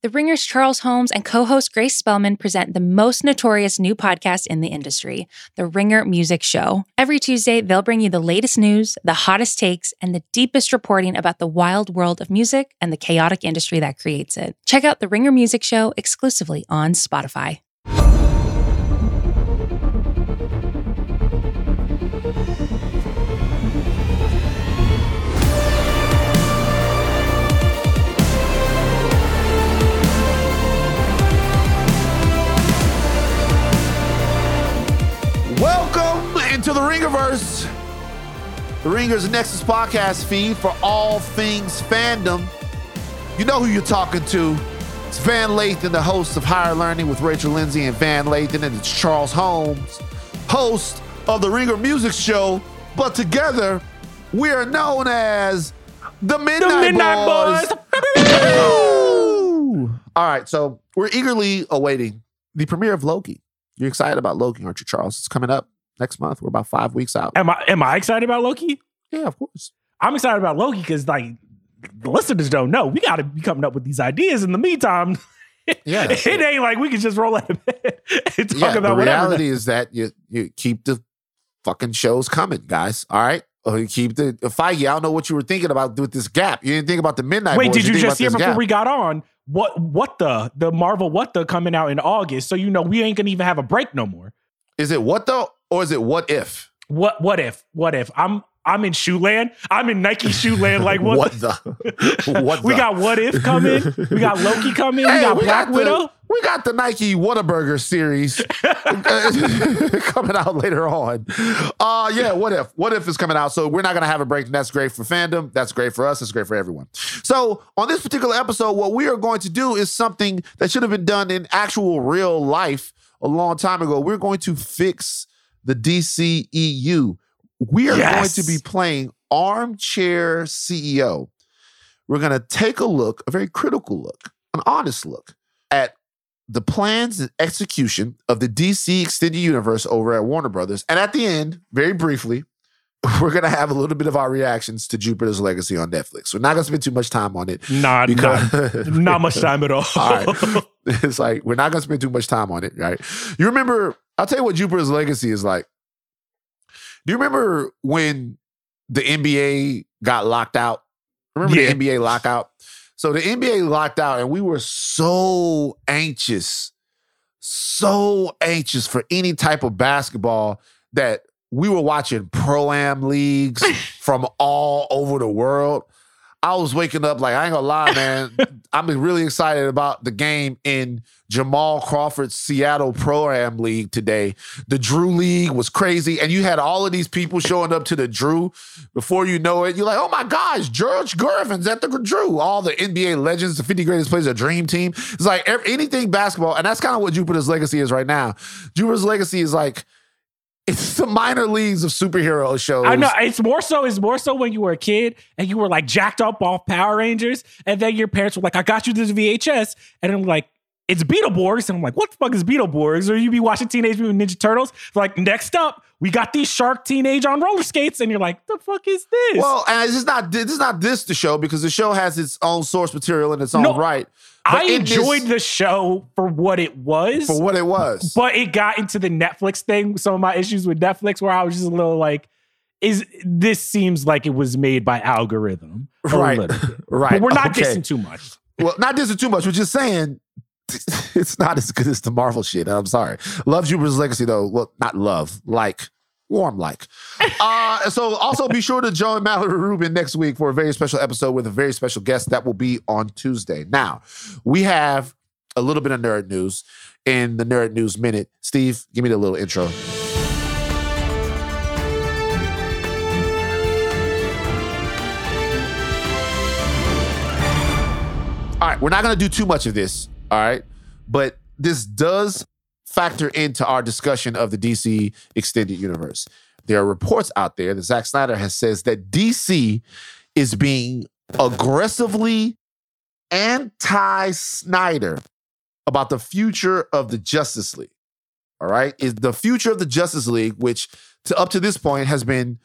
The Ringer's Charles Holmes and co host Grace Spellman present the most notorious new podcast in the industry, The Ringer Music Show. Every Tuesday, they'll bring you the latest news, the hottest takes, and the deepest reporting about the wild world of music and the chaotic industry that creates it. Check out The Ringer Music Show exclusively on Spotify. The the Ringers Nexus podcast feed for all things fandom. You know who you're talking to. It's Van Lathan, the host of Higher Learning with Rachel Lindsay and Van Lathan, and it's Charles Holmes, host of the Ringer Music Show. But together, we are known as the Midnight, Midnight Boys. All right, so we're eagerly awaiting the premiere of Loki. You're excited about Loki, aren't you, Charles? It's coming up next month. We're about five weeks out. Am I am I excited about Loki? Yeah, of course. I'm excited about Loki because like the listeners don't know. We got to be coming up with these ideas. In the meantime, Yeah. it ain't like we can just roll out of bed and talk yeah, about the whatever. reality is that you you keep the fucking shows coming, guys. All right. Or you keep the Feige. I don't know what you were thinking about with this gap. You didn't think about the midnight. Wait, Boys, did you think just hear before gap. we got on what what the the Marvel what the coming out in August? So you know we ain't gonna even have a break no more. Is it what though, or is it what if? What what if what if I'm I'm in shoe land. I'm in Nike shoe land. Like what? the? what we the? got what if coming. We got Loki coming. we Hey, got Black the, Widow. We got the Nike Whataburger series coming out later on. Uh yeah, what if? What if is coming out? So we're not gonna have a break, and that's great for fandom. That's great for us. It's great for everyone. So on this particular episode, what we are going to do is something that should have been done in actual real life a long time ago. We're going to fix the DCEU. We are Yes. going to be playing armchair CEO. We're going to take a look, a very critical look, an honest look at the plans and execution of the DC Extended Universe over at Warner Brothers. And at the end, very briefly, we're going to have a little bit of our reactions to Jupiter's Legacy on Netflix. We're not going to spend too much time on it. Not Because not, not much time at all. all right. It's like we're not gonna spend too much time on it, right? You remember, I'll tell you what Jupiter's legacy is like. Do you remember when the NBA got locked out? Remember Yeah. the NBA lockout? So the NBA locked out, and we were so anxious, so anxious for any type of basketball that we were watching pro am leagues from all over the world. I was waking up like I ain't gonna lie, man. I'm really excited about the game in Jamal Crawford's Seattle Pro Am League today. The Drew League was crazy, and you had all of these people showing up to the Drew. Before you know it, you're like, oh my gosh, George Gervin's at the Drew. All the NBA legends, the 50 greatest players, a dream team. It's like anything basketball, and that's kind of what Jupiter's legacy is right now. Jupiter's legacy is like it's the minor leagues of superhero shows. I know it's more so. It's more so when you were a kid and you were like jacked up off Power Rangers, and then your parents were like, "I got you this VHS," and I'm like, "It's Beetleborgs," and I'm like, "What the fuck is Beetleborgs?" Or you be watching Teenage Mutant Ninja Turtles. Like next up, we got these Shark Teenage on roller skates, and you're like, "The fuck is this?" Well, and it's not this is not this the show because the show has its own source material in its own No, right. I enjoyed the show for what it was, for what it was. but it got into the Netflix thing. Some of my issues with Netflix, where I was just a little like, "Is this seems like it was made by algorithm?" Right. right. But we're not okay. dissing too much. Well, not dissing too much. We're just saying it's not as good as the Marvel shit. And I'm sorry. Love Jupiter's Legacy though. Well, not love. Like warm like. uh, so also be sure to join Mallory Rubin next week for a very special episode with a very special guest that will be on Tuesday. Now, we have a little bit of nerd news in the nerd news minute. Steve, give me the little intro. All right, we're not going to do too much of this, all right? But this does factor into our discussion of the DC extended universe. There are reports out there that Zack Snyder has says that DC is being aggressively anti-Snyder about the future of the Justice League. All right, is the future of the Justice League, which to up to this point has been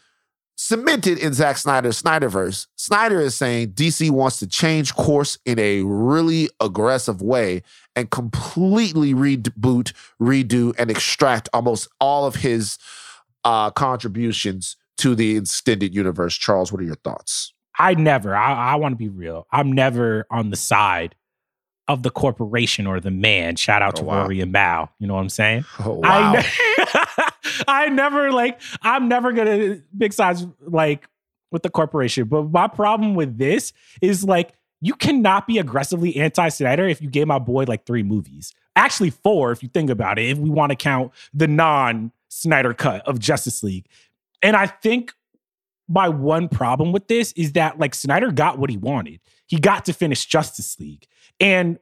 cemented in Zack Snyder's Snyderverse. Snyder is saying DC wants to change course in a really aggressive way and completely reboot, redo, and extract almost all of his uh, contributions to the extended universe. Charles, what are your thoughts? I never, I, I want to be real. I'm never on the side of the corporation or the man. Shout out Oh, to wow. Rory and Mal. You know what I'm saying? Oh, I, ne- I never like I'm never gonna big size like with the corporation. But my problem with this is like you cannot be aggressively anti-Snyder if you gave my boy like three movies. Actually, four if you think about it, if we want to count the non-Snyder cut of Justice League. And I think my one problem with this is that like Snyder got what he wanted. He got to finish Justice League. And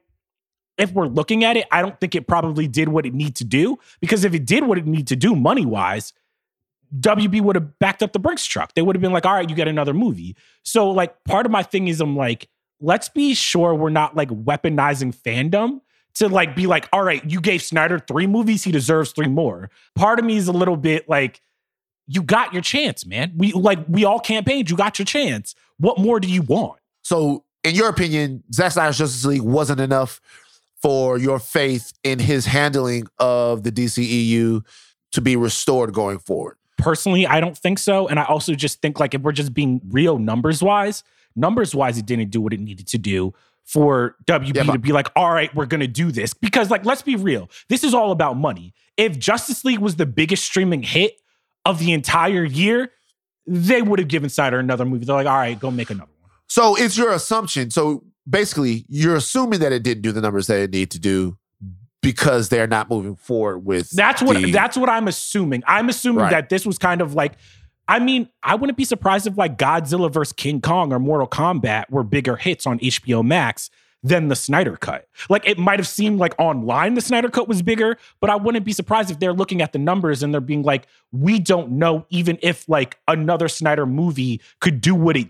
if we're looking at it, I don't think it probably did what it need to do because if it did what it need to do money wise, WB would have backed up the Brinks truck. They would have been like, all right, you get another movie. So, like, part of my thing is I'm like, let's be sure we're not like weaponizing fandom to like be like, all right, you gave Snyder three movies, he deserves three more. Part of me is a little bit like, you got your chance, man. We like we all campaigned, you got your chance. What more do you want? So, in your opinion, Zack Snyder's Justice League wasn't enough for your faith in his handling of the DCEU to be restored going forward. Personally, I don't think so. And I also just think like if we're just being real numbers wise, numbers wise, it didn't do what it needed to do for WB Yeah, to be like, all right, we're gonna do this. Because like, let's be real, this is all about money. If Justice League was the biggest streaming hit of the entire year, they would have given Snyder another movie. They're like, all right, go make another one. So, it's your assumption. So, basically, you're assuming that it didn't do the numbers that it need to do because they're not moving forward with That's what the- that's what I'm assuming. I'm assuming Right. that this was kind of like I mean, I wouldn't be surprised if like Godzilla versus King Kong or Mortal Kombat were bigger hits on HBO Max than the Snyder cut. Like it might have seemed like online the Snyder cut was bigger, but I wouldn't be surprised if they're looking at the numbers and they're being like, we don't know even if like another Snyder movie could do what it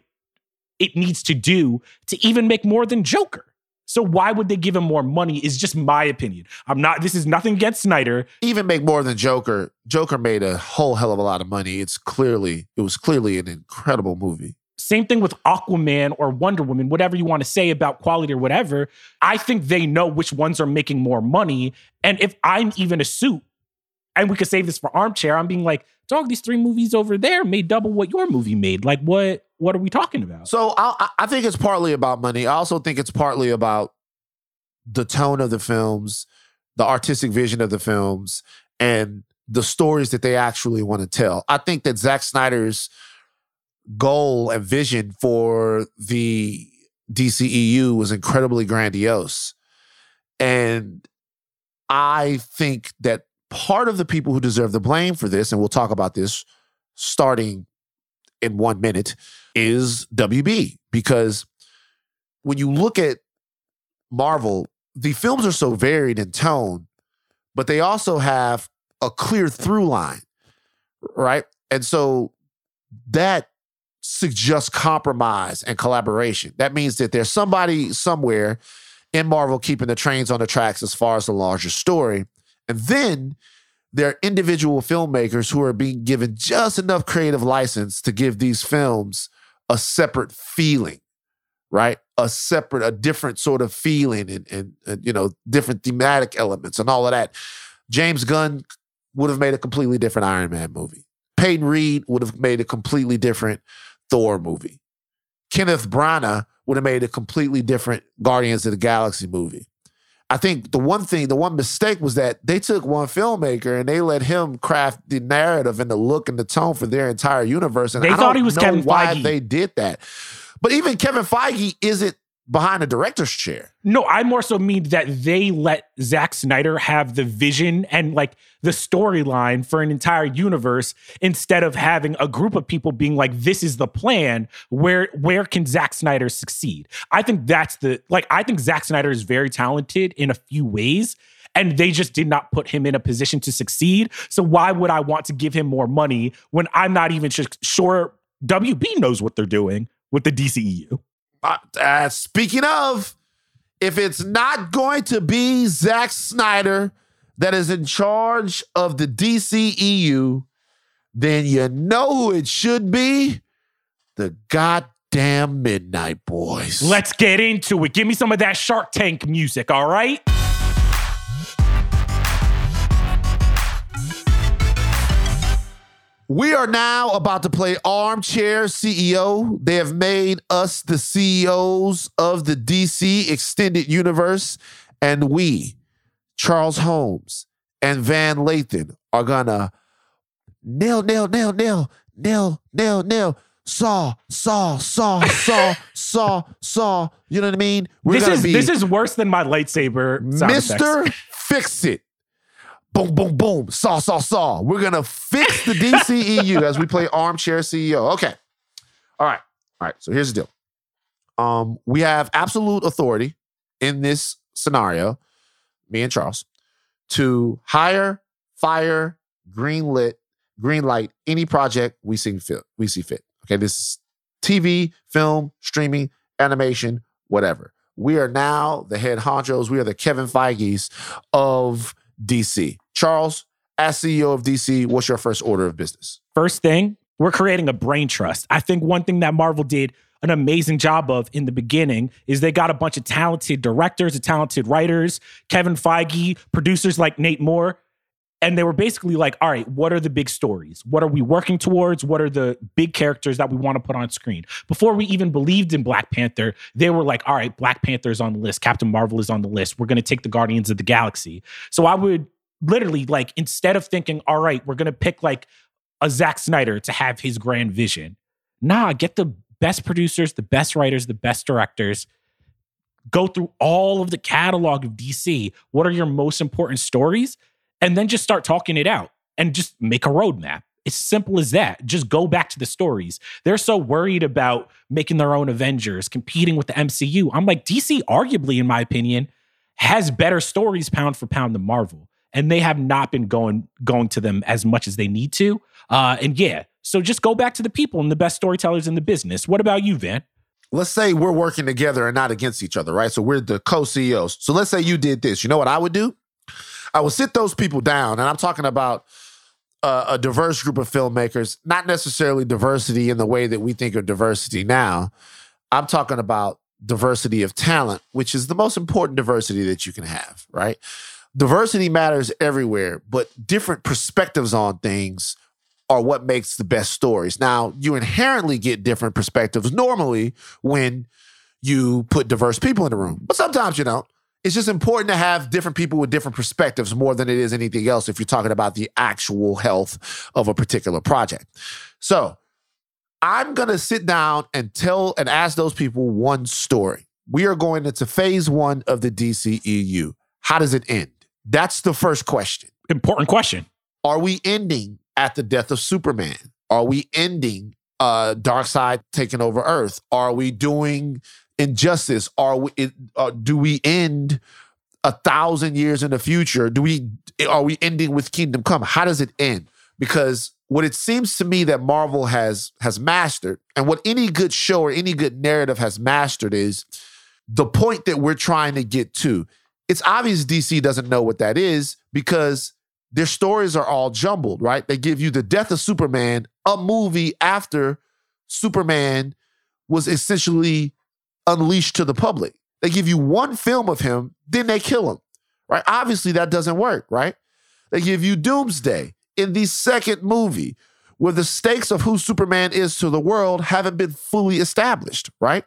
it needs to do to even make more than Joker. So why would they give him more money? Is just my opinion. I'm not. This is nothing against Snyder. even make more than Joker. Joker made a whole hell of a lot of money. It's clearly, it was clearly an incredible movie. Same thing with Aquaman or Wonder Woman, whatever you want to say about quality or whatever. I think they know which ones are making more money. And if I'm even a suit, and we could save this for armchair, I'm being like, dog, these three movies over there made double what your movie made. Like, what? What are we talking about? So I, I- think it's partly about money. I also think it's partly about the tone of the films, the artistic vision of the films, and the stories that they actually want to tell. I think that Zack Snyder's goal and vision for the DCEU was incredibly grandiose. And I think that part of the people who deserve the blame for this, and we'll talk about this starting in one minute, is WB. Because when you look at Marvel, the films are so varied in tone, but they also have a clear through line, right? And so that suggests compromise and collaboration. That means that there's somebody somewhere in Marvel keeping the trains on the tracks as far as the larger story. And then there are individual filmmakers who are being given just enough creative license to give these films a separate feeling, right? A separate, a different sort of feeling and, and, and you know, different thematic elements and all of that. James Gunn would have made a completely different Iron Man movie. Peyton Reed would have made a completely different Thor movie. Kenneth Branagh would have made a completely different Guardians of the Galaxy movie. I think the one thing, the one mistake was that they took one filmmaker and they let him craft the narrative and the look and the tone for their entire universe. And They I thought don't he was know Kevin why Feige. they did that. But even Kevin Feige isn't behind the director's chair. No, I more so mean that they let Zack Snyder have the vision and like the storyline for an entire universe instead of having a group of people being like, this is the plan. Where where can Zack Snyder succeed? I think that's the like I think Zack Snyder is very talented in a few ways. And they just did not put him in a position to succeed. So why would I want to give him more money when I'm not even sure WB knows what they're doing with the DCEU? Uh, uh, speaking of, if it's not going to be Zack Snyder that is in charge of the DCEU, then you know who it should be the goddamn Midnight Boys. Let's get into it. Give me some of that Shark Tank music, all right? We are now about to play Armchair CEO. They have made us the CEOs of the DC Extended Universe, and we, Charles Holmes and Van Lathan, are gonna nail, nail, nail, nail, nail, nail, nail, saw, saw, saw, saw, saw, saw. You know what I mean? We're this gonna is be this is worse than my lightsaber Mr. Fix It. Boom, boom, boom. Saw, saw, saw. We're going to fix the DCEU as we play Armchair CEO. Okay. All right. All right. So here's the deal. Um, we have absolute authority in this scenario, me and Charles, to hire, fire, greenlit, green light any project we see fit. We see fit. Okay. This is TV, film, streaming, animation, whatever. We are now the head honchos. We are the Kevin Feige's of DC. Charles, as CEO of DC, what's your first order of business? First thing, we're creating a brain trust. I think one thing that Marvel did an amazing job of in the beginning is they got a bunch of talented directors and talented writers, Kevin Feige, producers like Nate Moore. And they were basically like, all right, what are the big stories? What are we working towards? What are the big characters that we want to put on screen? Before we even believed in Black Panther, they were like, all right, Black Panther is on the list. Captain Marvel is on the list. We're going to take the Guardians of the Galaxy. So I would literally, like, instead of thinking, all right, we're going to pick like a Zack Snyder to have his grand vision, nah, get the best producers, the best writers, the best directors. Go through all of the catalog of DC. What are your most important stories? And then just start talking it out and just make a roadmap. It's simple as that. Just go back to the stories. They're so worried about making their own Avengers, competing with the MCU. I'm like, DC, arguably, in my opinion, has better stories pound for pound than Marvel. And they have not been going going to them as much as they need to. Uh, and yeah, so just go back to the people and the best storytellers in the business. What about you, Van? Let's say we're working together and not against each other, right? So we're the co-CEOs. So let's say you did this. You know what I would do? I would sit those people down, and I'm talking about uh, a diverse group of filmmakers, not necessarily diversity in the way that we think of diversity now. I'm talking about diversity of talent, which is the most important diversity that you can have, right? Diversity matters everywhere, but different perspectives on things are what makes the best stories. Now, you inherently get different perspectives normally when you put diverse people in the room, but sometimes you don't it's just important to have different people with different perspectives more than it is anything else if you're talking about the actual health of a particular project. So I'm going to sit down and tell and ask those people one story. We are going into phase one of the DCEU. How does it end? That's the first question. Important question. Are we ending at the death of Superman? Are we ending uh Darkseid taking over Earth? Are we doing injustice? Are we? Uh, do we end a thousand years in the future? Do we? Are we ending with Kingdom Come? How does it end? Because what it seems to me that Marvel has has mastered, and what any good show or any good narrative has mastered, is the point that we're trying to get to. It's obvious DC doesn't know what that is because their stories are all jumbled, right? They give you the death of Superman, a movie after Superman was essentially unleashed to the public. They give you one film of him, then they kill him, right? Obviously, that doesn't work, right? They give you Doomsday in the second movie, where the stakes of who Superman is to the world haven't been fully established, right?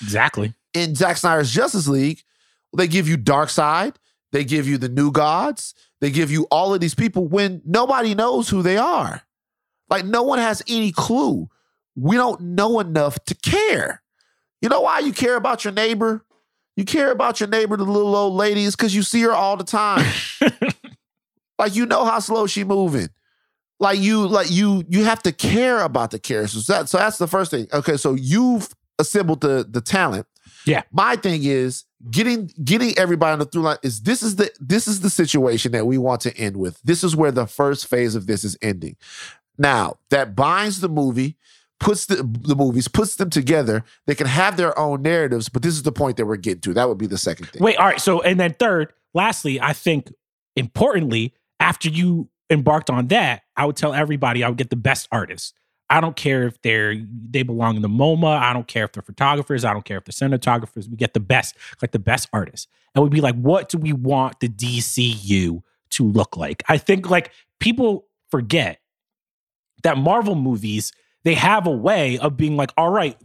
Exactly. In Zack Snyder's Justice League, They give you Darkseid. They give you the New Gods. They give you all of these people when nobody knows who they are. Like no one has any clue. We don't know enough to care. You know why you care about your neighbor? You care about your neighbor, the little old lady, is because you see her all the time. like you know how slow she moving. Like you, like you, you have to care about the characters. That, so that's the first thing. Okay, so you've assembled the the talent. Yeah. My thing is getting getting everybody on the through line is this is the this is the situation that we want to end with. This is where the first phase of this is ending. Now, that binds the movie, puts the, the movies, puts them together. They can have their own narratives, but this is the point that we're getting to. That would be the second thing. Wait, all right. So, and then third, lastly, I think importantly, after you embarked on that, I would tell everybody I would get the best artists. I don't care if they're they belong in the MoMA. I don't care if they're photographers. I don't care if they're cinematographers. We get the best, like the best artists, and we'd be like, what do we want the DCU to look like? I think like people forget that Marvel movies they have a way of being like, all right,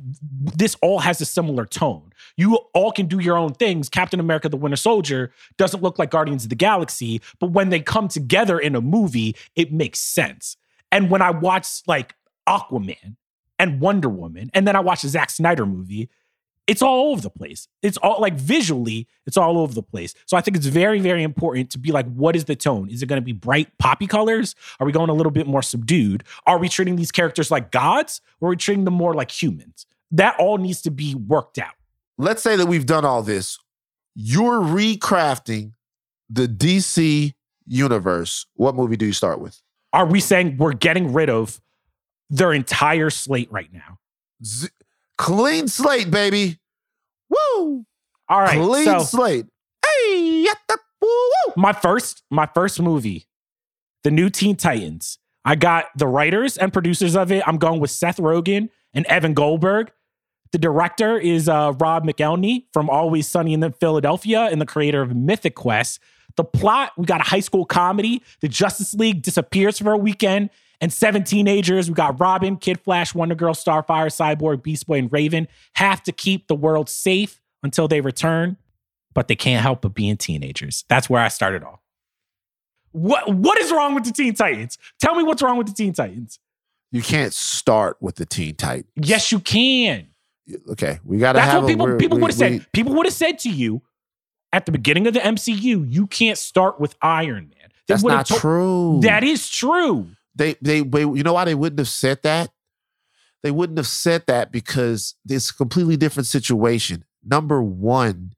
this all has a similar tone. You all can do your own things. Captain America, the Winter Soldier, doesn't look like Guardians of the Galaxy, but when they come together in a movie, it makes sense. And when I watch like Aquaman and Wonder Woman, and then I watch the Zack Snyder movie, it's all over the place. It's all like visually, it's all over the place. So I think it's very, very important to be like, what is the tone? Is it going to be bright poppy colors? Are we going a little bit more subdued? Are we treating these characters like gods or are we treating them more like humans? That all needs to be worked out. Let's say that we've done all this. You're recrafting the DC universe. What movie do you start with? Are we saying we're getting rid of their entire slate right now? Z- clean slate, baby. Woo! All right. clean so slate. Hey, yatta, woo, woo. my first, my first movie, the new Teen Titans. I got the writers and producers of it. I'm going with Seth Rogen and Evan Goldberg. The director is uh, Rob McElhenney from Always Sunny in the Philadelphia and the creator of Mythic Quest. The plot, we got a high school comedy. The Justice League disappears for a weekend and seven teenagers. We got Robin, Kid Flash, Wonder Girl, Starfire, Cyborg, Beast Boy, and Raven have to keep the world safe until they return, but they can't help but being teenagers. That's where I started off. What what is wrong with the Teen Titans? Tell me what's wrong with the Teen Titans. You can't start with the Teen Titans. Yes, you can. Okay, we got to That's what people we're- people would have said. People would have said to you at the beginning of the MCU, you can't start with Iron Man. They That's not to- true. That is true. They, they they you know why they wouldn't have said that? They wouldn't have said that because it's a completely different situation. Number one,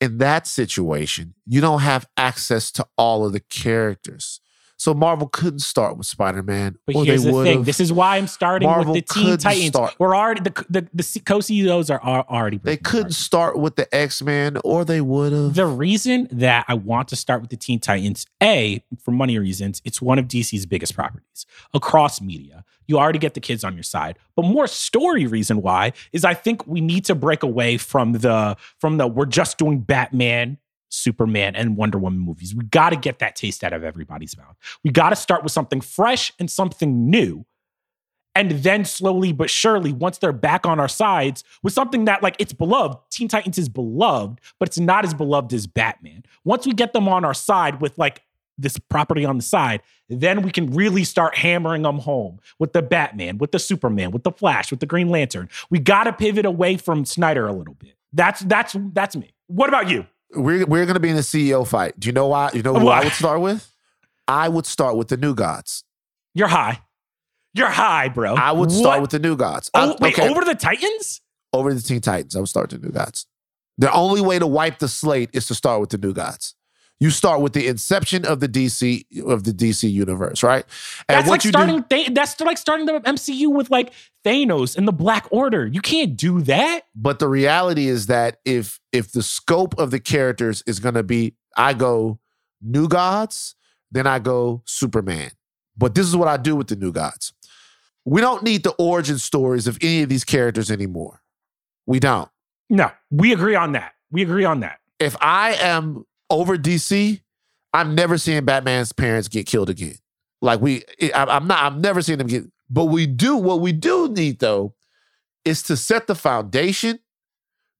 in that situation, you don't have access to all of the characters. So Marvel couldn't start with Spider-Man. But or here's they the would thing: have. this is why I'm starting Marvel with the Teen Titans. start- We're already the the, the co-CEOs are, are already. They couldn't start with the X-Men, or they would have. The reason that I want to start with the Teen Titans, A, for money reasons, it's one of DC's biggest properties across media. You already get the kids on your side. But more story reason why is I think we need to break away from the from the we're just doing Batman, Superman, and Wonder Woman movies. We got to get that taste out of everybody's mouth. We got to start with something fresh and something new. And then slowly but surely, once they're back on our sides with something that, like, it's beloved, Teen Titans is beloved, but it's not as beloved as Batman. Once we get them on our side with, like, this property on the side, then we can really start hammering them home with the Batman, with the Superman, with the Flash, with the Green Lantern. We got to pivot away from Snyder a little bit. That's that's that's me. What about you? We're we're going to be in a CEO fight. Do you know why? You know who? I would start with? I would start with the New Gods. You're high. You're high, bro. I would What? start with the New Gods. Oh, I- Oh, wait, okay. over the Titans? over the Teen Titans. I would start with the New Gods. The only way to wipe the slate is to start with the New Gods. You start with the inception of the DC of the DC universe, right? And That's like starting. Th- that's like starting the MCU with like Thanos and the Black Order. You can't do that. But the reality is that if if the scope of the characters is going to be, I go New Gods, then I go Superman. But this is what I do with the New Gods. We don't need the origin stories of any of these characters anymore. We don't. No, we agree on that. We agree on that. if I am over DC, I'm never seeing Batman's parents get killed again. Like we, I, I'm not. I'm never seeing them get. But we do. What we do need though is to set the foundation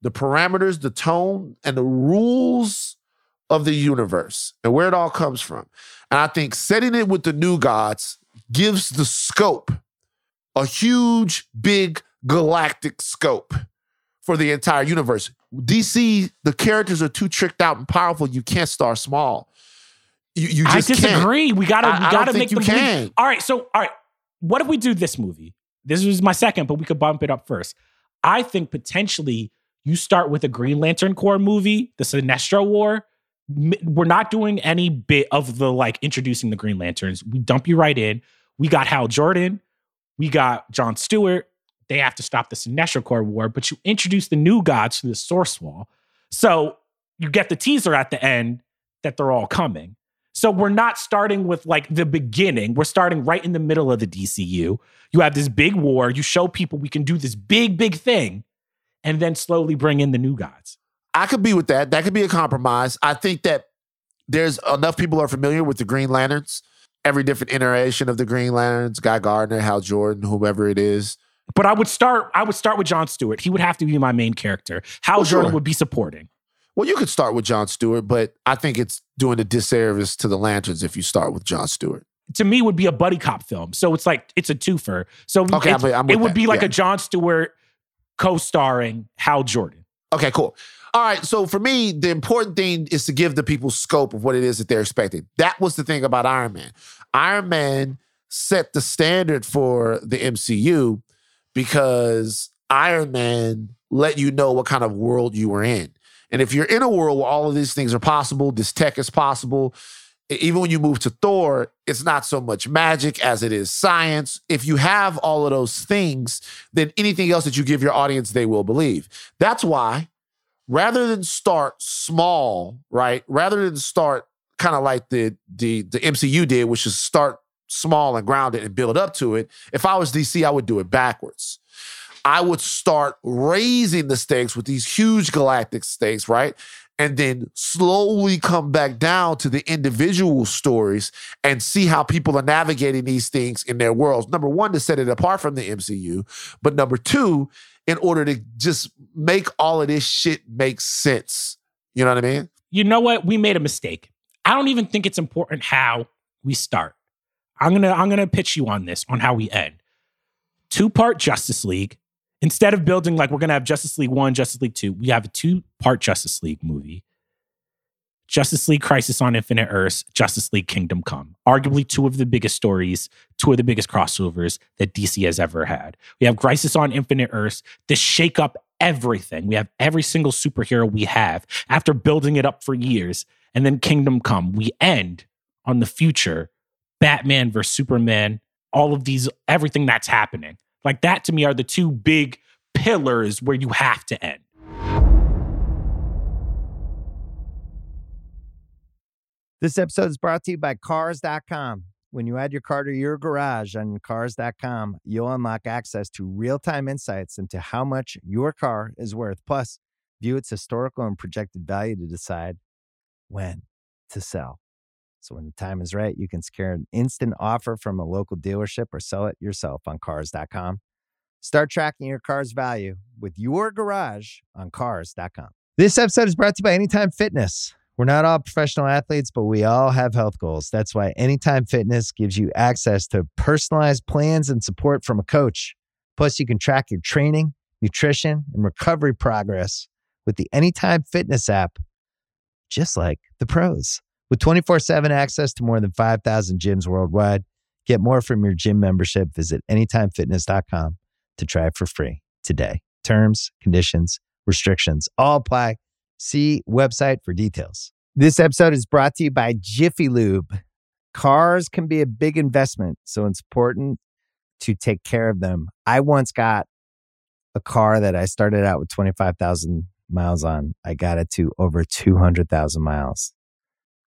the parameters, the tone, and the rules of the universe and where it all comes from. And I think setting it with the new gods gives the scope, a huge, big galactic scope for the entire universe. DC, the characters are too tricked out and powerful. You can't start small. You, you I just can't. disagree. We gotta, I- we I don't gotta think make you can. All right, so all right, what if we do this movie? This is my second, but we could bump it up first. I think potentially you start with a Green Lantern Corps movie, the Sinestro War. We're not doing any bit of the like introducing the Green Lanterns. We dump you right in. We got Hal Jordan. We got John Stewart. They have to stop the Sinestro war, but you introduce the new gods to the Source Wall. So you get the teaser at the end that they're all coming. So we're not starting with like the beginning. We're starting right in the middle of the DCU. You have this big war. You show people we can do this big, big thing, and then slowly bring in the new gods. I could be with that. That could be a compromise. I think that there's enough people are familiar with the Green Lanterns, every different iteration of the Green Lanterns, Guy Gardner, Hal Jordan, whoever it is. But I would start. I would start with John Stewart. He would have to be my main character. Hal Well, Jordan sure. would be supporting. Well, you could start with John Stewart, but I think it's doing a disservice to the Lanterns if you start with John Stewart. To me, would be a buddy cop film. So it's like it's a twofer. So Okay, I'm- I'm it would that, be like yeah. a John Stewart co-starring Hal Jordan. Okay, cool. All right. So for me, the important thing is to give the people scope of what it is that they're expecting. That was the thing about Iron Man. Iron Man set the standard for the MCU because Iron Man let you know what kind of world you were in. And if you're in a world where all of these things are possible, this tech is possible, even when you move to Thor, it's not so much magic as it is science. If you have all of those things, then anything else that you give your audience, they will believe. That's why, rather than start small, right? Rather than start kind of like the the the MCU did, which is start small and grounded and build up to it. If I was DC, I would do it backwards. I would start raising the stakes with these huge galactic stakes, right? And then slowly come back down to the individual stories and see how people are navigating these things in their worlds. Number one, to set it apart from the MCU, but number two, in order to just make all of this shit make sense. You know what I mean? you know what? We made a mistake. I don't even think it's important how we start. I'm gonna I'm gonna pitch you on this on how we end. Two part Justice League. Instead of building like we're gonna have Justice League One, Justice League Two, we have a two part Justice League movie. Justice League Crisis on Infinite Earths, Justice League Kingdom Come. Arguably two of the biggest stories, two of the biggest crossovers that DC has ever had. We have Crisis on Infinite Earths to shake up everything. We have every single superhero we have after building it up for years. And then Kingdom Come. We end on the future, Batman versus Superman, all of these, everything that's happening. Like that to me are the two big pillars where you have to end. This episode is brought to you by Cars.com. When you add your car to your garage on Cars.com, you'll unlock access to real time insights into how much your car is worth. Plus, view its historical and projected value to decide when to sell. So, when the time is right, you can secure an instant offer from a local dealership or sell it yourself on Cars.com. Start tracking your car's value with your garage on Cars.com. This episode is brought to you by Anytime Fitness. We're not all professional athletes, but we all have health goals. That's why Anytime Fitness gives you access to personalized plans and support from a coach. Plus, you can track your training, nutrition, and recovery progress with the Anytime Fitness app, just like the pros. With 24 7 access to more than 5,000 gyms worldwide, get more from your gym membership. Visit AnytimeFitness.com to try it for free today. Terms, conditions, restrictions all apply. See website for details. This episode is brought to you by Jiffy Lube. Cars can be a big investment, so it's important to take care of them. I once got a car that I started out with 25,000 miles on. I got it to over 200,000 miles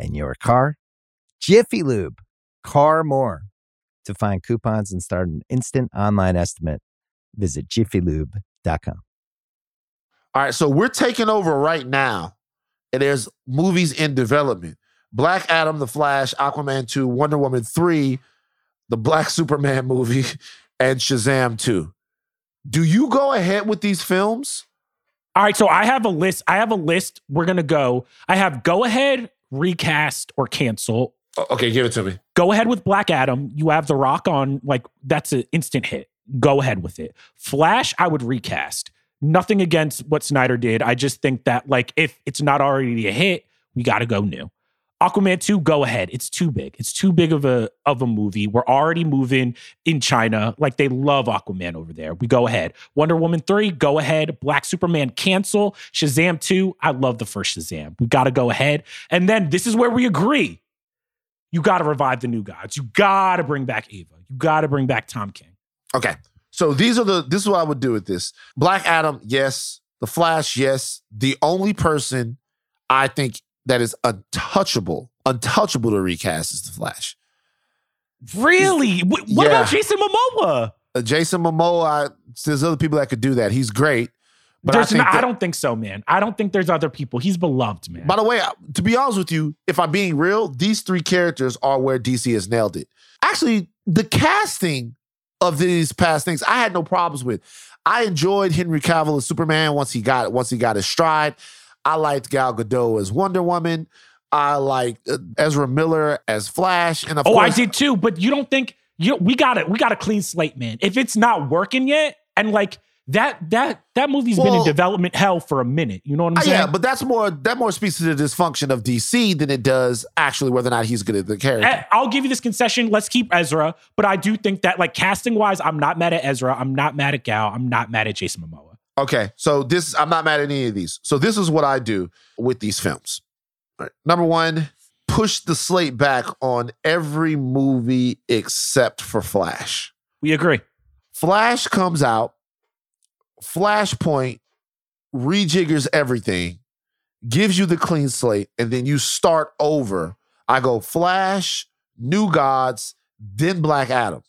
and your car. Jiffy Lube, car more. To find coupons and start an instant online estimate, visit jiffylube.com. All right, so we're taking over right now, and there's movies in development. Black Adam, The Flash, Aquaman 2, Wonder Woman 3, the Black Superman movie, and Shazam 2. Do you go ahead with these films? All right, so I have a list. I have a list. We're gonna go. I have go ahead, recast, or cancel. Okay, give it to me. Go ahead with Black Adam. You have The Rock on, like that's an instant hit. Go ahead with it. Flash, I would recast. Nothing against what Snyder did. I just think that like if it's not already a hit, we got to go new. Aquaman 2, go ahead. It's too big. It's too big of a of a movie. We're already moving in China. Like they love Aquaman over there. We go ahead. Wonder Woman 3, go ahead. Black Superman, cancel. Shazam 2, I love the first Shazam. We got to go ahead. And then this is where we agree. You got to revive the new gods. You got to bring back Ava. You got to bring back Tom King. Okay. So these are the this is what I would do with this. Black Adam, yes. The Flash, yes. The only person I think that is untouchable, untouchable to recast is the Flash. Really? What, what Yeah. about Jason Momoa? Uh, Jason Momoa, I, there's other people that could do that. He's great. But I, think no- I don't think so, man. I don't think there's other people. He's beloved, man. By the way, to be honest with you, if I'm being real, these three characters are where DC has nailed it. Actually, the casting of these past things, I had no problems with. I enjoyed Henry Cavill as Superman once he got once he got his stride. I liked Gal Gadot as Wonder Woman. I liked uh, Ezra Miller as Flash, and of oh, course, I did too. But you don't think you? We got it. We got a clean slate, man. If it's not working yet, and like that, that that movie's been in development hell for a minute. You know what I'm Uh, saying? yeah, but that's more that more speaks to the dysfunction of DC than it does actually whether or not he's good at the character. Eh, I'll give you this concession. Let's keep Ezra, but I do think that like casting wise, I'm not mad at Ezra. I'm not mad at Gal. I'm not mad at Jason Momoa. Okay, so this I'm not mad at any of these. So this is what I do with these films. Right. Number one, push the slate back on every movie except for Flash. We agree. Flash comes out, Flashpoint rejiggers everything, gives you the clean slate, and then you start over. I go Flash, New Gods, then Black Adam.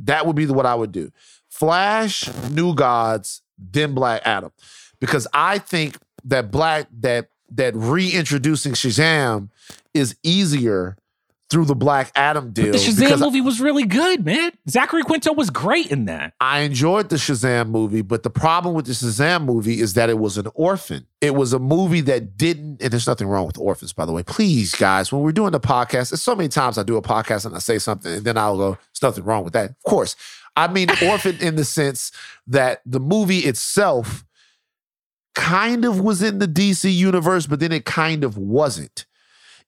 That would be what I would do. Flash, New Gods, then Black Adam. Because I think that Black that that reintroducing Shazam is easier through the Black Adam deal. But the Shazam movie was really good, man. Zachary Quinto was great in that. I enjoyed the Shazam movie, but the problem with the Shazam movie is that it was an orphan. It was a movie that didn't, and there's nothing wrong with orphans, by the way. Please, guys, when we're doing the podcast, there's so many times I do a podcast and I say something, and then I'll go, there's nothing wrong with that. Of course. I mean orphan in the sense that the movie itself kind of was in the DC universe, but then it kind of wasn't.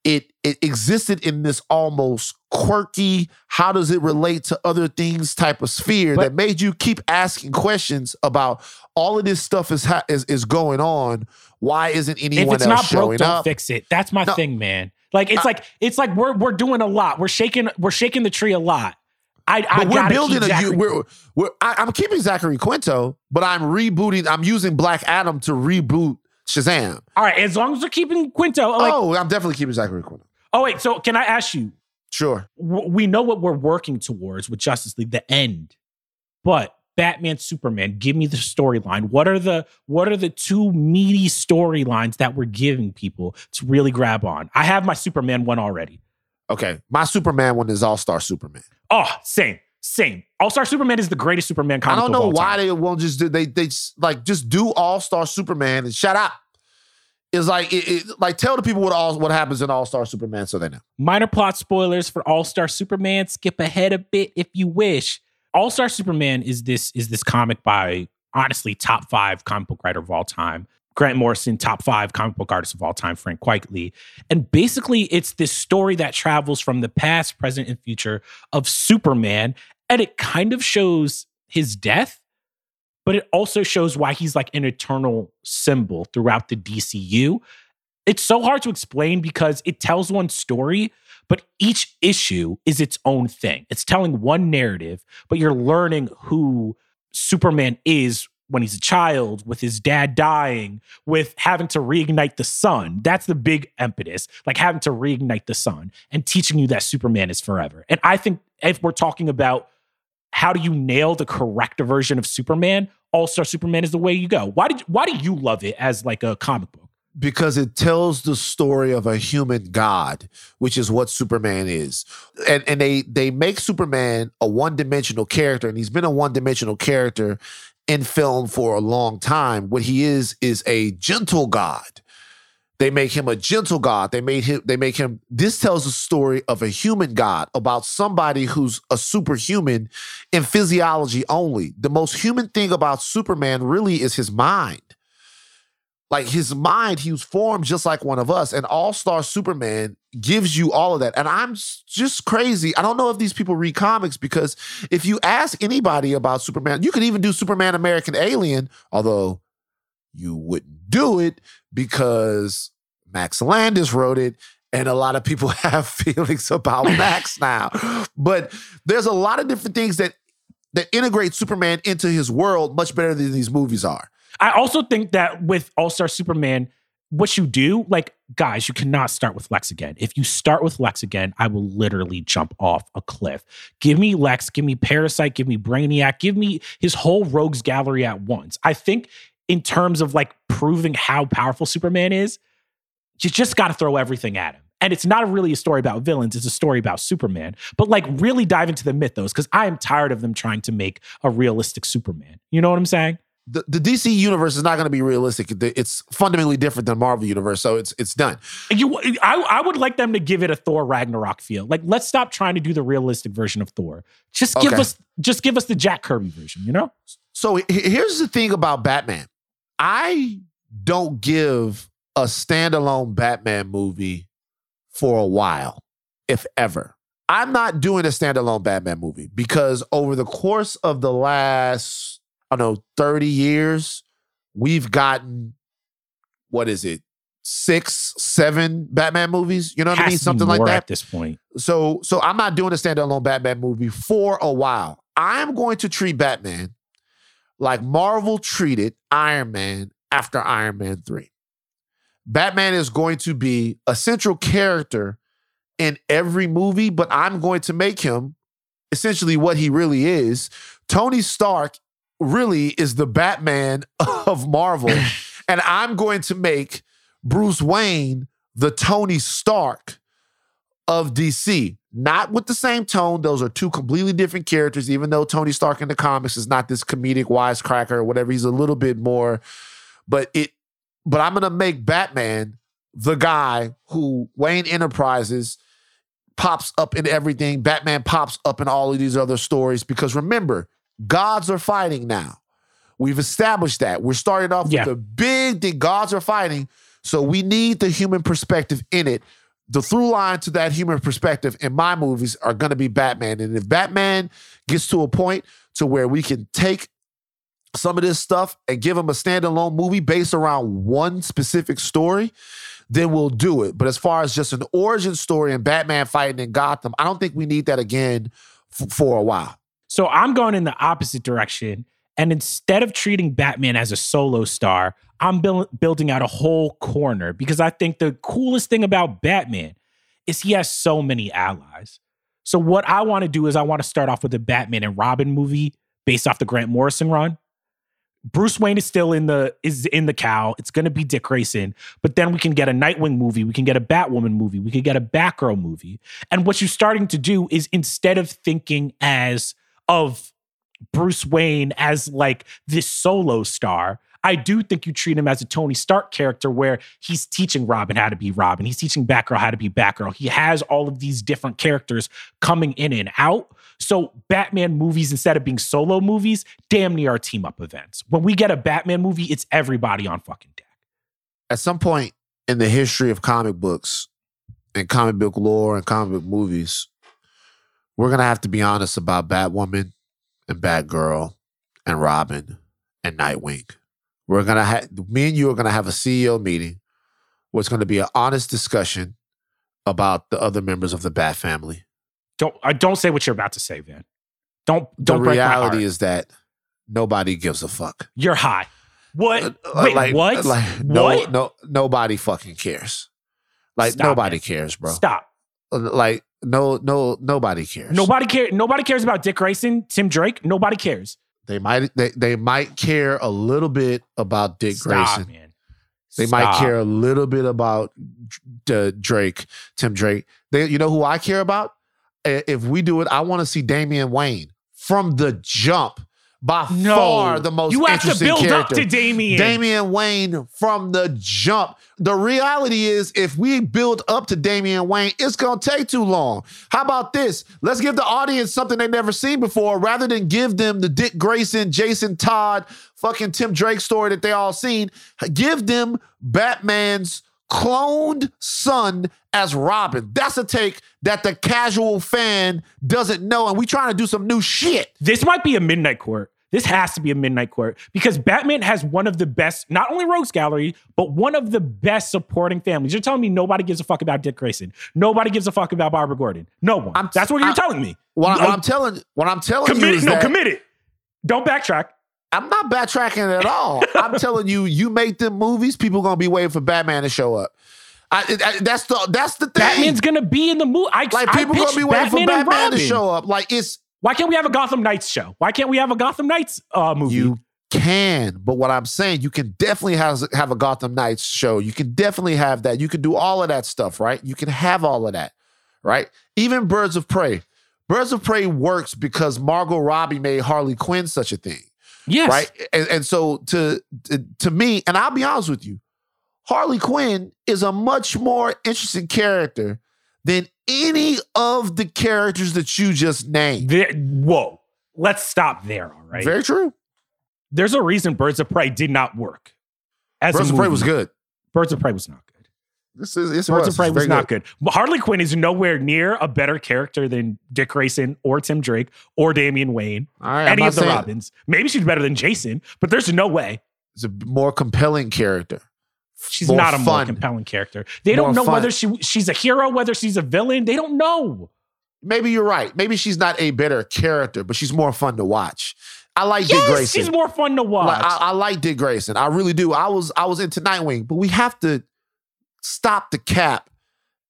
It it existed in this almost quirky, how does it relate to other things type of sphere But- that made you keep asking questions about all of this stuff is ha- is, is going on. Why isn't If anyone it's else not showing broke, don't up? fix it. That's my No. thing, man. Like it's like it's like we're we're doing a lot. We're shaking we're shaking the tree a lot. I, I we're building a. U- We're, we're, I, I'm keeping Zachary Quinto, but I'm rebooting. I'm using Black Adam to reboot Shazam. all right. As long as we're keeping Quinto, oh, like, oh. oh, I'm definitely keeping Zachary Quinto. Oh wait. So can I ask you? Sure. w- We know what we're working towards with Justice League, the end. But Batman, Superman, give me the storyline. What are the what are the two meaty storylines that we're giving people to really grab on? I have my Superman one already. Okay. My Superman one is All Star Superman. Oh, same, same. All Star Superman is the greatest Superman comic. I don't know why time. they won't just do they they just, like just do All Star Superman and shut up. It's like it, it- like tell the people what all what happens in All Star Superman so they know. Minor plot spoilers for All Star Superman. Skip ahead a bit if you wish. All Star Superman is this is this comic by honestly top five comic book writer of all time. Grant Morrison, top five comic book artist of all time, Frank Quitely. And basically, it's this story that travels from the past, present, and future of Superman. And it kind of shows his death, but it also shows why he's like an eternal symbol throughout the DCU. It's so hard to explain because it tells one story, but each issue is its own thing. It's telling one narrative, but you're learning who Superman is when he's a child, with his dad dying, with having to reignite the sun. That's the big impetus, like having to reignite the sun and teaching you that Superman is forever. And I think if we're talking about how do you nail the correct version of Superman, All Star Superman is the way you go. Why did why do you love it as like a comic book? because it tells the story of a human god, which is what Superman is. And and they they make Superman a one-dimensional character and he's been a one-dimensional character in film for a long time. What he is is a gentle god. They make him a gentle god. They made him they make him this tells the story of a human god about somebody who's a superhuman in physiology only. The most human thing about Superman really is his mind like his mind, he was formed just like one of us. And All Star Superman gives you all of that. And I'm just crazy. I don't know if these people read comics because if you ask anybody about Superman, you could even do Superman American Alien, although you wouldn't do it because Max Landis wrote it. And a lot of people have feelings about Max now. But there's a lot of different things that that integrate Superman into his world much better than these movies are. I also think that with All Star Superman, what you do, like, guys, you cannot start with Lex again. If you start with Lex again, I will literally jump off a cliff. Give me Lex, give me Parasite, give me Brainiac, give me his whole rogues gallery at once. I think, in terms of like proving how powerful Superman is, you just got to throw everything at him. And it's not really a story about villains, it's a story about Superman. But like, really dive into the mythos because I am tired of them trying to make a realistic Superman. You know what I'm saying? The, the DC universe is not going to be realistic. It's fundamentally different than Marvel universe, so it's it's done. You, I, I would like them to give it a Thor Ragnarok feel. Like, let's stop trying to do the realistic version of Thor. Just give okay. us just give us the Jack Kirby version. You know. So here's the thing about Batman. I don't give a standalone Batman movie for a while, if ever. I'm not doing a standalone Batman movie because over the course of the last I don't know, 30 years, we've gotten, what is it, six, seven Batman movies? You know what I mean? Something like that. At this point. So, so I'm not doing a standalone Batman movie for a while. I'm going to treat Batman like Marvel treated Iron Man after Iron Man 3. Batman is going to be a central character in every movie, but I'm going to make him essentially what he really is. Tony Stark really is the Batman of Marvel. and I'm going to make Bruce Wayne the Tony Stark of DC. Not with the same tone. Those are two completely different characters, even though Tony Stark in the comics is not this comedic wisecracker or whatever. He's a little bit more, but it but I'm gonna make Batman the guy who Wayne Enterprises pops up in everything. Batman pops up in all of these other stories because remember, Gods are fighting now. We've established that. We're starting off yeah. with a big thing. Gods are fighting. So we need the human perspective in it. The through line to that human perspective in my movies are going to be Batman. And if Batman gets to a point to where we can take some of this stuff and give him a standalone movie based around one specific story, then we'll do it. But as far as just an origin story and Batman fighting in Gotham, I don't think we need that again f- for a while. So I'm going in the opposite direction. And instead of treating Batman as a solo star, I'm building out a whole corner because I think the coolest thing about Batman is he has so many allies. So what I want to do is I want to start off with a Batman and Robin movie based off the Grant Morrison run. Bruce Wayne is still in the is in the cow. It's going to be Dick Grayson, but then we can get a Nightwing movie, we can get a Batwoman movie, we could get a Batgirl movie. And what you're starting to do is instead of thinking as of Bruce Wayne as like this solo star. I do think you treat him as a Tony Stark character where he's teaching Robin how to be Robin. He's teaching Batgirl how to be Batgirl. He has all of these different characters coming in and out. So Batman movies, instead of being solo movies, damn near are team up events. When we get a Batman movie, it's everybody on fucking deck. At some point in the history of comic books and comic book lore and comic book movies, we're gonna have to be honest about Batwoman and Batgirl and Robin and Nightwing. We're gonna have me and you are gonna have a CEO meeting where it's gonna be an honest discussion about the other members of the Bat family. Don't I don't say what you're about to say, Van. Don't don't. The reality is that nobody gives a fuck. You're high. What? Uh, uh, Wait, like, what? Like no, what? no, nobody fucking cares. Like Stop nobody it. cares, bro. Stop. Uh, like no, no, nobody cares. Nobody care. Nobody cares about Dick Grayson, Tim Drake. Nobody cares. They might, they, they might care a little bit about Dick Stop, Grayson. man. They might care a little bit about uh, Drake, Tim Drake. They, you know who I care about? If we do it, I want to see Damian Wayne from the jump. By No, far the most You have to build character. up to Damien. Damian Wayne from the jump. The reality is, if we build up to Damian Wayne, it's gonna take too long. How about this? Let's give the audience something they've never seen before, rather than give them the Dick Grayson, Jason Todd, fucking Tim Drake story that they all seen. Give them Batman's cloned son as Robin. That's a take that the casual fan doesn't know, and we trying to do some new shit. This might be a midnight court. This has to be a midnight court because Batman has one of the best, not only rogues gallery, but one of the best supporting families. You're telling me nobody gives a fuck about Dick Grayson. Nobody gives a fuck about Barbara Gordon. No one. I'm- That's what you're telling me. What, what I'm telling, what I'm telling you is. No, that commit it. Don't backtrack. I'm not backtracking at all. I'm telling you, you make them movies, people gonna be waiting for Batman to show up. I, I- that's the that's the thing. Batman's gonna be in the movie. I, like people gonna be waiting Batman for Batman to show up. Like it's Why can't we have a Gotham Knights show? Why can't we have a Gotham Knights uh, movie? you can, but what I'm saying, you can definitely have have a Gotham Knights show. You can definitely have that. You can do all of that stuff, right? You can have all of that, right? Even Birds of Prey. Birds of Prey works because Margot Robbie made Harley Quinn such a thing. Yes. right? And, and so to, to to me, and I'll be honest with you, Harley Quinn is a much more interesting character than any of the characters that you just named. Whoa. Let's stop there. All right. Very true. There's a reason Birds of Prey did not work. As Birds of Prey was good. Birds of Prey was not good. This is this Birds was, of Prey It's was not good. But Harley Quinn is nowhere near a better character than Dick Grayson or Tim Drake or Damian Wayne, All right, any of the saying Robins. Maybe she's better than Jason, but there's no way. It's a more compelling character. She's More not a more compelling character. They More don't know fun. whether she she's a hero, whether she's a villain. They don't know. Maybe you're right. Maybe she's not a better character, but she's more fun to watch. I like Dick Grayson. she's more fun to watch. Like, I, I like Dick Grayson. I really do. I was I was into Nightwing, but we have to stop the cap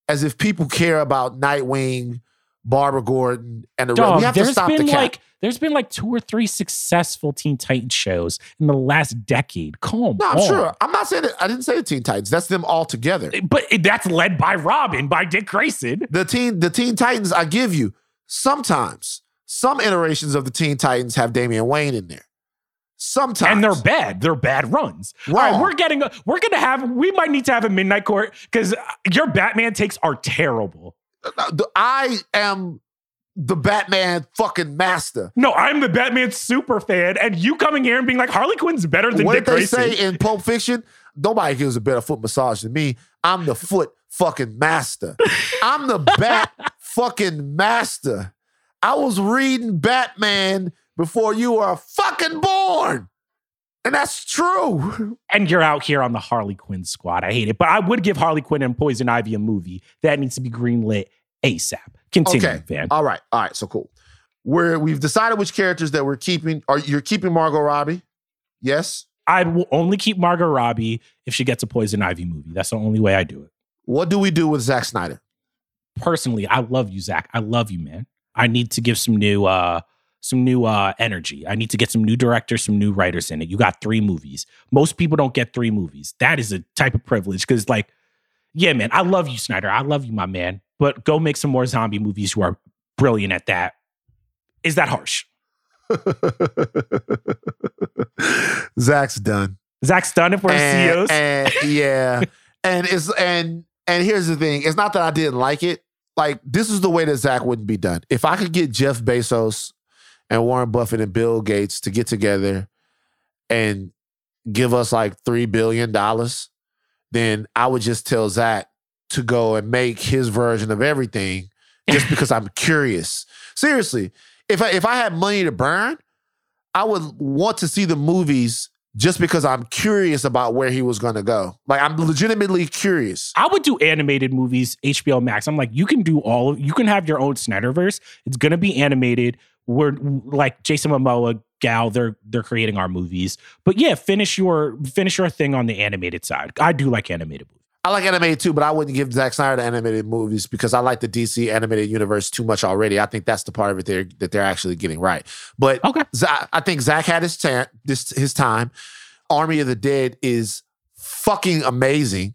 as if people care about Nightwing, Barbara Gordon, and the rest. Dog, We have to stop the been cap. like there's been like two or three successful Teen Titans shows in the last decade. Come no, I'm on. sure. I'm not saying that. I didn't say the Teen Titans. That's them all together. Eh, but that's led by Robin, by Dick Grayson. The teen, the Teen Titans. I give you sometimes some iterations of the Teen Titans have Damian Wayne in there. Sometimes, And they're bad. They're bad runs. All right, Wrong. we're getting. A, we're gonna have. We might need to have a midnight court because uh, your Batman takes are terrible. Uh, I am the Batman fucking master. No, I'm the Batman super fan, and you coming here and being like Harley Quinn's better than what Dick did they Grayson. say in Pulp Fiction? Nobody gives a better foot massage than me. I'm the foot fucking master. I'm the bat fucking master. I was reading Batman before you were fucking born. And that's true. and you're out here on the Harley Quinn squad. I hate it, but I would give Harley Quinn and Poison Ivy a movie that needs to be greenlit ASAP. Continue, Okay. Van. All right. All right. So cool. We're we've decided which characters that we're keeping. Are you're keeping Margot Robbie? Yes. I will only keep Margot Robbie if she gets a Poison Ivy movie. That's the only way I do it. What do we do with Zack Snyder? Personally, I love you, Zack. I love you, man. I need to give some new uh some new uh energy. I need to get some new directors, some new writers in it. You got three movies. Most people don't get three movies. That is a type of privilege because like, yeah, man, I love you, Snyder. I love you, my man. But go make some more zombie movies. You are brilliant at that. Is that harsh? Zack's done. Zack's done for his and, CEOs. and yeah, and it's and and here's the thing: it's not that I didn't like it. Like this is the way that Zack wouldn't be done. If I could get Jeff Bezos and Warren Buffett and Bill Gates to get together and give us like three billion dollars, then I would just tell Zack to go and make his version of everything, just because I'm curious. Seriously, if I if I had money to burn, I would want to see the movies just because I'm curious about where he was going to go. Like I'm legitimately curious. I would do animated movies, HBO Max. I'm like, you can do all of you can have your own Snyderverse. It's gonna be animated we're like Jason Momoa, Gal, they're they're creating our movies. But yeah, finish your finish your thing on the animated side. I do like animated movies. I like animated too, but I wouldn't give Zack Snyder the animated movies because I like the DC animated universe too much already. I think that's the part of it they're, that they're actually getting right. But Okay. Za- I think Zack had his, ta- this, his time. Army of the Dead is fucking amazing.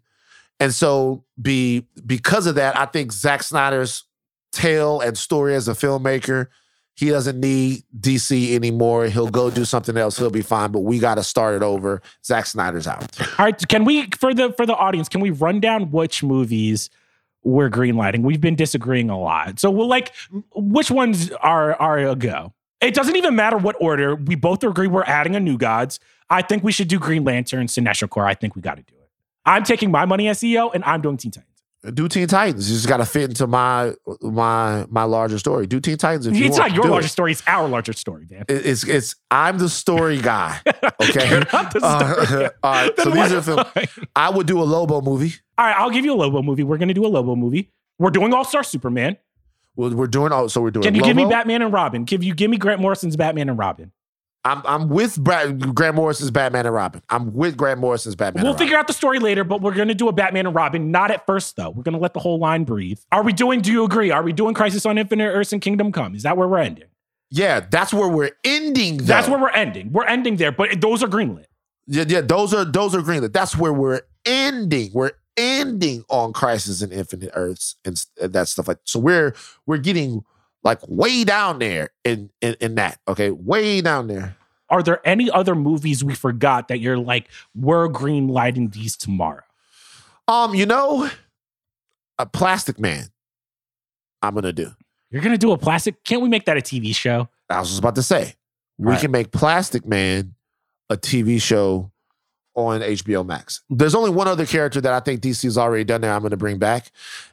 And so be because of that, I think Zack Snyder's tale and story as a filmmaker, he doesn't need DC anymore. He'll go do something else. He'll be fine. But we got to start it over. Zack Snyder's out. All right, can we for the for the audience, can we run down which movies we're greenlighting? We've been disagreeing a lot. So we'll like which ones are are a go? It doesn't even matter what order. We both agree we're adding a new gods. I think we should do Green Lantern, Sinestro Corps. I think we got to do it. I'm taking my money as CEO and I'm doing Teen Titans. Do Teen Titans. You just got to fit into my my my larger story. Do Teen Titans if you it's want. not your larger it. story, it's our larger story, man. It- It's it's I'm the story guy. Okay. You're not the story Uh, all right. So these are the films. I? Would do a Lobo movie. All right, I'll give you a Lobo movie. We're going to do a Lobo movie. We're doing All Star Superman. We're, we're doing all. so we're doing. Can you give me Batman and Robin? Give you give me Grant Morrison's Batman and Robin. I'm I'm with Brad, Grant Morrison's Batman and Robin. I'm with Grant Morrison's Batman. we'll figure out the story later, but we're going to do a Batman and Robin. Not at first, though. We're going to let the whole line breathe. Are we doing? Do you agree? Are we doing Crisis on Infinite Earths and Kingdom Come? Is that where we're ending? Yeah, that's where we're ending. Though. That's where we're ending. We're ending there, but those are greenlit. Yeah, yeah. Those are those are greenlit. That's where we're ending. We're ending on Crisis and Infinite Earths and and that stuff like. So we're we're getting like way down there in in, in that. Okay, way down there. Are there any other movies we forgot that you're like, we're green lighting these tomorrow? Um, you know, a Plastic Man. I'm gonna do. You're to do a plastic. Can't we make that a TV show? I was just about to say, we Right. can make Plastic Man a TV show on HBO Max. There's only one other character that I think DC's already done there. I'm to bring back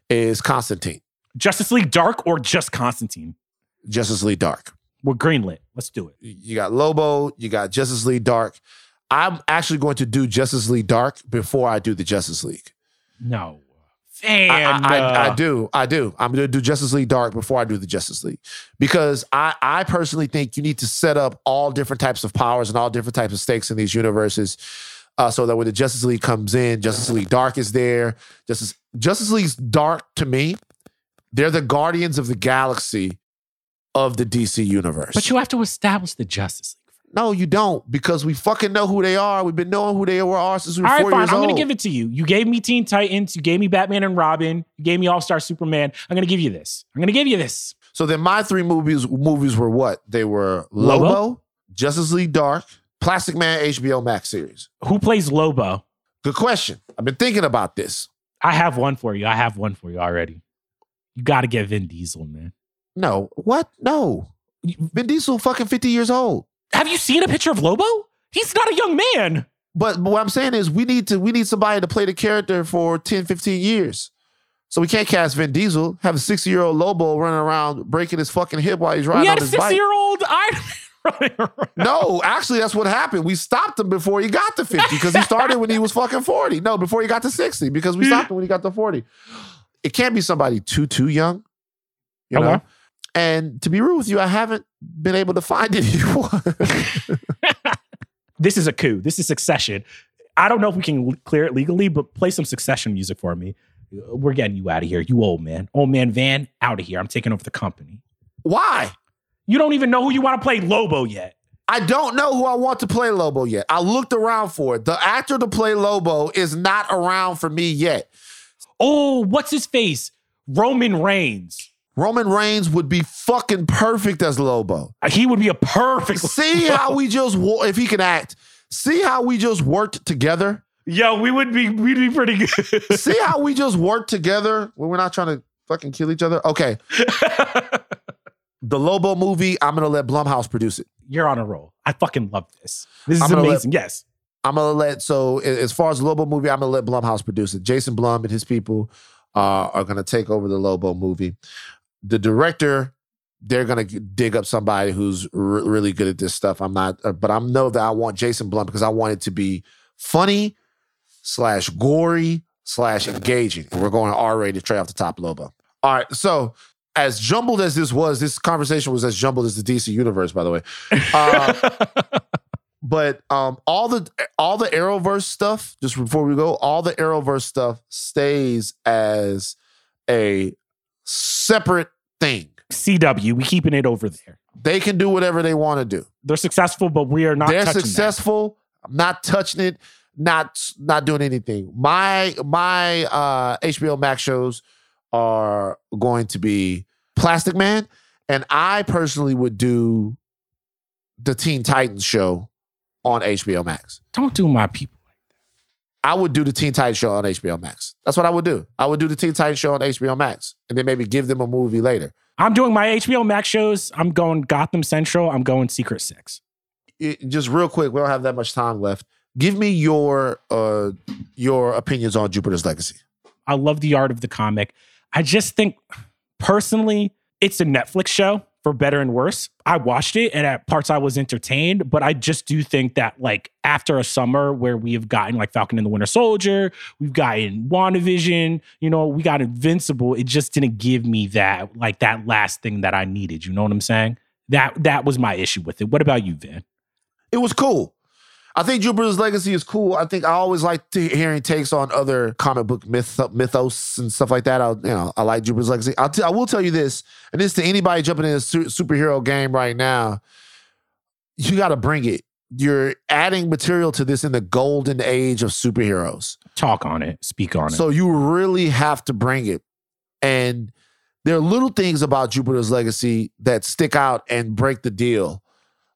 is Constantine, Justice League Dark or just Constantine? Justice League Dark. We're greenlit. Let's do it. You got Lobo, you got Justice League Dark. I'm actually going to do Justice League Dark before I do the Justice League. No. And I, I, uh, I do. I do. I'm going to do Justice League Dark before I do the Justice League because I, I personally think you need to set up all different types of powers and all different types of stakes in these universes. Uh, so that when the Justice League comes in, Justice League Dark is there. Justice Justice League's Dark to me, they're the guardians of the galaxy of the DC universe. But you have to establish the Justice League. no, you don't, because we fucking know who they are. We've been knowing who they are since we were All right, four fine. years I'm old. going to give it to you. You gave me Teen Titans. You gave me Batman and Robin. You gave me All Star Superman. I'm going to give you this. I'm going to give you this. So then my three movies movies were what? They were Lobo, Lobo? Justice League Dark, Plastic Man HBO Max series. Who plays Lobo? Good question. I've been thinking about this. I have one for you. I have one for you already. You got to get Vin Diesel, man. No. What? No. Vin Diesel fucking 50 years old. Have you seen a picture of Lobo? He's not a young man. But, but what I'm saying is we need to we need somebody to play the character for 10, 15 years. So we can't cast Vin Diesel, have a 60-year-old Lobo running around breaking his fucking hip while he's riding we on had a his 60 bike. year old Iron Man running around. No, actually, that's what happened. We stopped him before he got to 50 because he started when he was fucking 40. No, before he got to 60 because we stopped him when he got to 40. It can't be somebody too, too young, you know? And to be real with you, I haven't been able to find anyone. This is a coup. This is Succession. I don't know if we can l- clear it legally, but play some Succession music for me. We're getting you out of here. You old man. Old man Van, out of here. I'm taking over the company. Why? You don't even know who you want to play Lobo yet. I don't know who I want to play Lobo yet. I looked around for it. The actor to play Lobo is not around for me yet. Oh, what's his face? Roman Reigns. Roman Reigns would be fucking perfect as Lobo. Uh, He would be a perfect. See how we just, if he can act, see how we just worked together? Yo, we would be we'd be pretty good. See how we just worked together when we're not trying to fucking kill each other? Okay. The Lobo movie, I'm gonna let Blumhouse produce it. You're on a roll. I fucking love this. This is gonna let- amazing. yes. I'm gonna let so as far as Lobo movie, I'm gonna let Blumhouse produce it. Jason Blum and his people uh, are gonna take over the Lobo movie. The director, they're gonna dig up somebody who's really good at this stuff. I'm not, uh, but I know that I want Jason Blum because I want it to be funny slash gory slash engaging. We're going R rated straight off the top Lobo. All right, so as jumbled as this was, this conversation was as jumbled as the DC universe, by the way. Uh, but um, all the all the Arrowverse stuff, just before we go, all the Arrowverse stuff stays as a separate thing. CW, we keeping it over there. They can do whatever they want to do. They're successful, but we are not. They're touching that. successful. I'm not touching it. Not not doing anything. My my uh, HBO Max shows are going to be Plastic Man, and I personally would do the Teen Titans show on HBO Max. Don't do my people. I would do the Teen Titans show on HBO Max. That's what I would do. I would do the Teen Titans show on HBO Max, and then maybe give them a movie later. I'm doing my HBO Max shows. I'm going Gotham Central. I'm going Secret Six. It- just real quick, we don't have that much time left. Give me your uh your opinions on Jupiter's Legacy. I love the art of the comic. I just think personally, it's a Netflix show for better and worse. I watched it and at parts I was entertained, but I just do think that like after a summer where we have gotten like Falcon and the Winter Soldier, we've gotten WandaVision, you know, we got Invincible, it just didn't give me that like that last thing that I needed. You know what I'm saying? That that was my issue with it. What about you, Van? It was cool. I think Jupiter's Legacy is cool. I think I always like to hearing takes on other comic book myth, mythos and stuff like that. I, you know, I like Jupiter's Legacy. I'll t- I will tell you this, and this to anybody jumping in a su- superhero game right now. You got to bring it. You're adding material to this in the golden age of superheroes. Talk on it, speak on it. So you really have to bring it. And there are little things about Jupiter's Legacy that stick out and break the deal.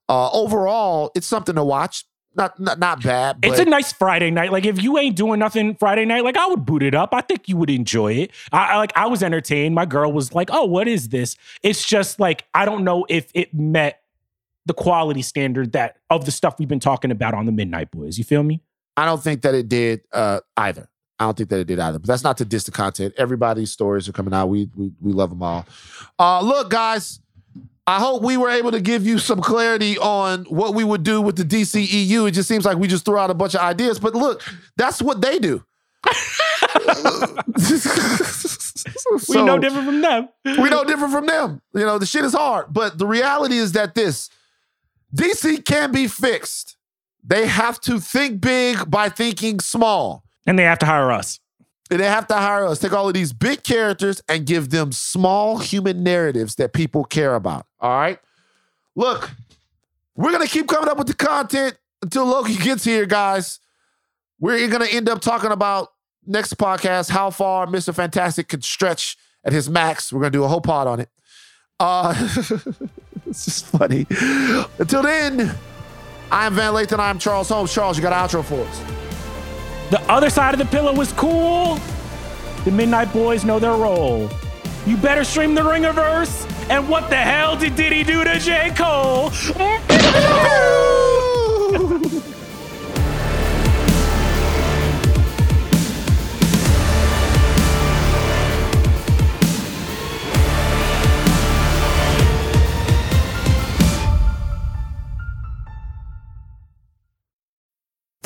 Uh, overall, it's something to watch. Not not, not bad. But It's a nice Friday night. Like if you ain't doing nothing Friday night, like I would boot it up. I think you would enjoy it. I, I like I was entertained. My girl was like, "Oh, what is this?" It's just like I don't know if it met the quality standard that of the stuff we've been talking about on the Midnight Boys. You feel me? I don't think that it did uh, either. I don't think that it did either. But that's not to diss the content. Everybody's stories are coming out. We we we love them all. Uh, look, guys. I hope we were able to give you some clarity on what we would do with the DCEU. It just seems like we just threw out a bunch of ideas, but look, that's what they do. we no different from them. we no different from them. You know, the shit is hard. But the reality is that this DC can be fixed. They have to think big by thinking small. And they have to hire us. They have to hire us, take all of these big characters and give them small human narratives that people care about. All right. Look, we're gonna keep coming up with the content until Loki gets here, guys. We're gonna end up talking about next podcast how far Mr. Fantastic could stretch at his max. We're gonna do a whole pod on it. Uh it's just funny. Until then, I'm Van Lathan. I'm Charles Holmes. Charles, you got an outro for us. The other side of the pillow was cool. The Midnight Boys know their role. You better stream the Ringerverse. And what the hell did Diddy do to J. Cole?